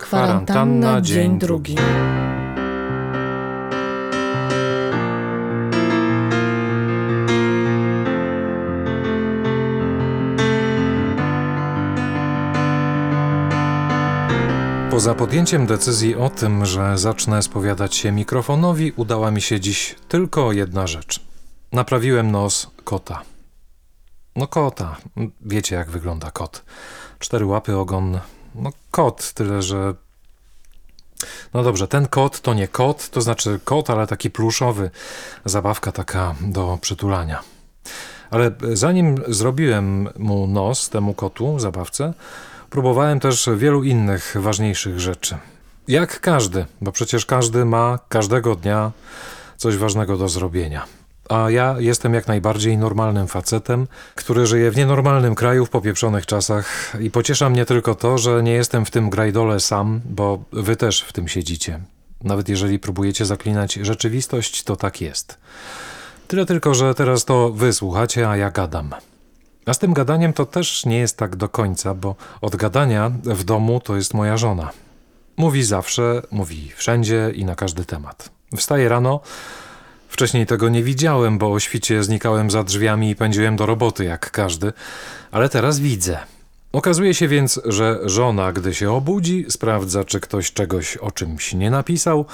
Kwarantanna, dzień drugi. Poza podjęciem decyzji o tym, że zacznę spowiadać się mikrofonowi, udała mi się dziś tylko jedna rzecz. Naprawiłem nos kota. No kota. Wiecie jak wygląda kot. Cztery łapy, ogon. No kot, tyle że... No dobrze, ten kot to nie kot, to znaczy kot, ale taki pluszowy. Zabawka taka do przytulania. Ale zanim zrobiłem mu nos, temu kotu, zabawce, próbowałem też wielu innych ważniejszych rzeczy. Jak każdy, bo przecież każdy ma każdego dnia coś ważnego do zrobienia. A ja jestem jak najbardziej normalnym facetem, który żyje w nienormalnym kraju w popieprzonych czasach i pociesza mnie tylko to, że nie jestem w tym grajdole sam, bo wy też w tym siedzicie. Nawet jeżeli próbujecie zaklinać rzeczywistość, to tak jest. Tyle tylko, że teraz to wy słuchacie, a ja gadam. A z tym gadaniem to też nie jest tak do końca, bo od gadania w domu to jest moja żona. Mówi zawsze, mówi wszędzie i na każdy temat. Wstaje rano, wcześniej tego nie widziałem, bo o świcie znikałem za drzwiami i pędziłem do roboty jak każdy, ale teraz widzę. Okazuje się więc, że żona, gdy się obudzi, sprawdza, czy ktoś czegoś o czymś nie napisał,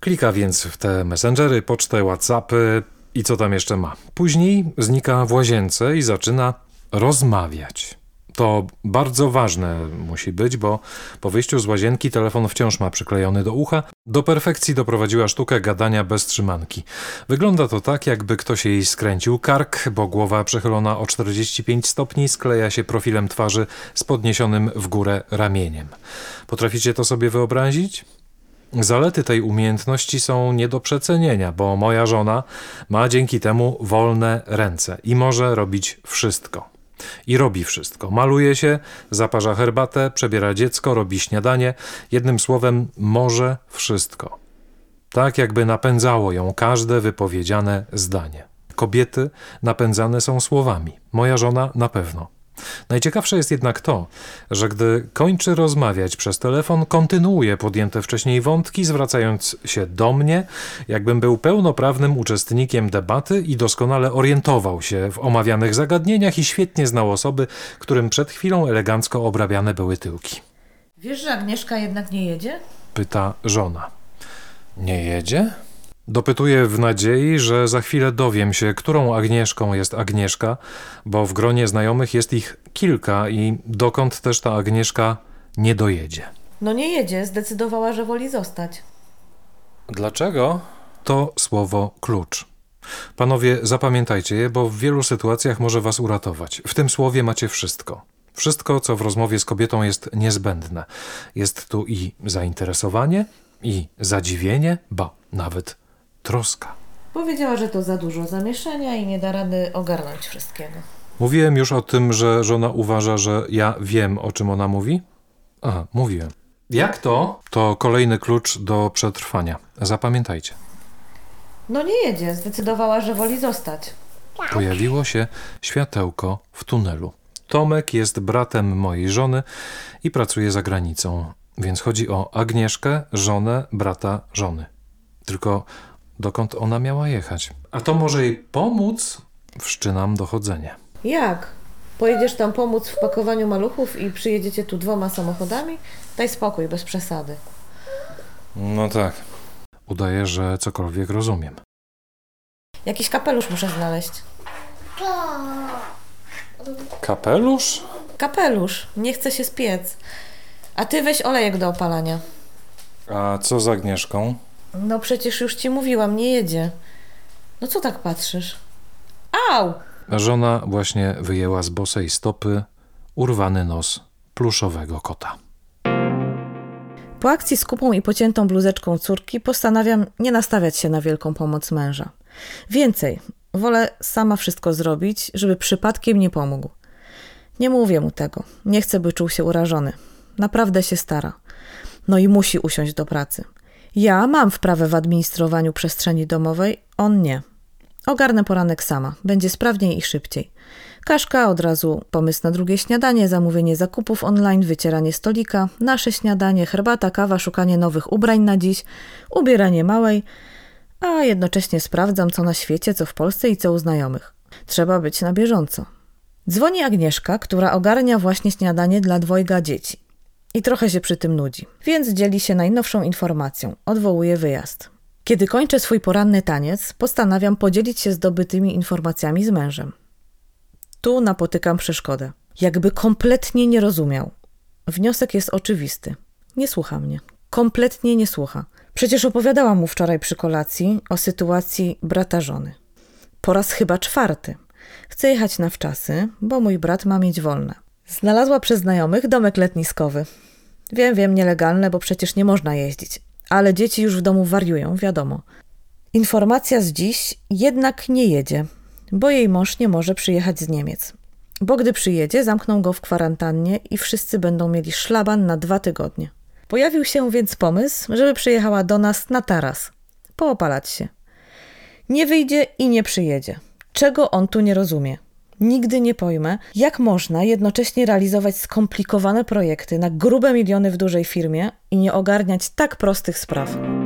klika więc w te messengery, pocztę, whatsappy i co tam jeszcze ma. Później znika w łazience i zaczyna rozmawiać. To bardzo ważne musi być, bo po wyjściu z łazienki telefon wciąż ma przyklejony do ucha. Do perfekcji doprowadziła sztukę gadania bez trzymanki. Wygląda to tak, jakby ktoś jej skręcił kark, bo głowa przechylona o 45 stopni skleja się profilem twarzy z podniesionym w górę ramieniem. Potraficie to sobie wyobrazić? Zalety tej umiejętności są nie do przecenienia, bo moja żona ma dzięki temu wolne ręce i może robić wszystko. I robi wszystko. Maluje się, zaparza herbatę, przebiera dziecko, robi śniadanie. Jednym słowem, może wszystko. Tak jakby napędzało ją każde wypowiedziane zdanie. Kobiety napędzane są słowami. Moja żona na pewno. Najciekawsze jest jednak to, że gdy kończy rozmawiać przez telefon, kontynuuje podjęte wcześniej wątki, zwracając się do mnie, jakbym był pełnoprawnym uczestnikiem debaty i doskonale orientował się w omawianych zagadnieniach i świetnie znał osoby, którym przed chwilą elegancko obrabiane były tyłki. Wiesz, że Agnieszka jednak nie jedzie? Pyta żona. Nie jedzie? Dopytuję w nadziei, że za chwilę dowiem się, którą Agnieszką jest Agnieszka, bo w gronie znajomych jest ich kilka i dokąd też ta Agnieszka nie dojedzie. No nie jedzie, zdecydowała, że woli zostać. Dlaczego? To słowo klucz. Panowie, zapamiętajcie je, bo w wielu sytuacjach może was uratować. W tym słowie macie wszystko. Wszystko, co w rozmowie z kobietą jest niezbędne. Jest tu i zainteresowanie, i zadziwienie, ba, nawet troska. Powiedziała, że to za dużo zamieszania i nie da rady ogarnąć wszystkiego. Mówiłem już o tym, że żona uważa, że ja wiem, o czym ona mówi? Aha, mówiłem. Jak to? To kolejny klucz do przetrwania. Zapamiętajcie. No nie jedzie, zdecydowała, że woli zostać. Pojawiło się światełko w tunelu. Tomek jest bratem mojej żony i pracuje za granicą, więc chodzi o Agnieszkę, żonę brata żony. Tylko dokąd ona miała jechać? A to może jej pomóc? Wszczynam dochodzenie. Jak? Pojedziesz tam pomóc w pakowaniu maluchów i przyjedziecie tu dwoma samochodami? Daj spokój, bez przesady. No tak. Udaję, że cokolwiek rozumiem. Jakiś kapelusz muszę znaleźć. Kapelusz? Kapelusz, nie chce się spiec. A ty weź olejek do opalania. A co z Agnieszką? No przecież już ci mówiłam, nie jedzie. No co tak patrzysz? Au! Żona właśnie wyjęła z bosej stopy urwany nos pluszowego kota. Po akcji z kupą i pociętą bluzeczką córki postanawiam nie nastawiać się na wielką pomoc męża. Więcej, wolę sama wszystko zrobić, żeby przypadkiem nie pomógł. Nie mówię mu tego. Nie chcę, by czuł się urażony. Naprawdę się stara. No i musi usiąść do pracy. Ja mam wprawę w administrowaniu przestrzeni domowej, on nie. Ogarnę poranek sama, będzie sprawniej i szybciej. Kaszka od razu pomysł na drugie śniadanie, zamówienie zakupów online, wycieranie stolika, nasze śniadanie, herbata, kawa, szukanie nowych ubrań na dziś, ubieranie małej, a jednocześnie sprawdzam co na świecie, co w Polsce i co u znajomych. Trzeba być na bieżąco. Dzwoni Agnieszka, która ogarnia właśnie śniadanie dla dwojga dzieci. I trochę się przy tym nudzi, więc dzieli się najnowszą informacją, odwołuje wyjazd. Kiedy kończę swój poranny taniec, postanawiam podzielić się zdobytymi informacjami z mężem. Tu napotykam przeszkodę. Jakby kompletnie nie rozumiał. Wniosek jest oczywisty. Nie słucha mnie. Kompletnie nie słucha. Przecież opowiadałam mu wczoraj przy kolacji o sytuacji brata żony. Po raz chyba czwarty. Chcę jechać na wczasy, bo mój brat ma mieć wolne. Znalazła przez znajomych domek letniskowy. Wiem, wiem, nielegalne, bo przecież nie można jeździć. Ale dzieci już w domu wariują, wiadomo. Informacja z dziś jednak nie jedzie, bo jej mąż nie może przyjechać z Niemiec. Bo gdy przyjedzie, zamkną go w kwarantannie i wszyscy będą mieli szlaban na dwa tygodnie. Pojawił się więc pomysł, żeby przyjechała do nas na taras. Poopalać się. Nie wyjdzie i nie przyjedzie. Czego on tu nie rozumie? Nigdy nie pojmę, jak można jednocześnie realizować skomplikowane projekty na grube miliony w dużej firmie i nie ogarniać tak prostych spraw.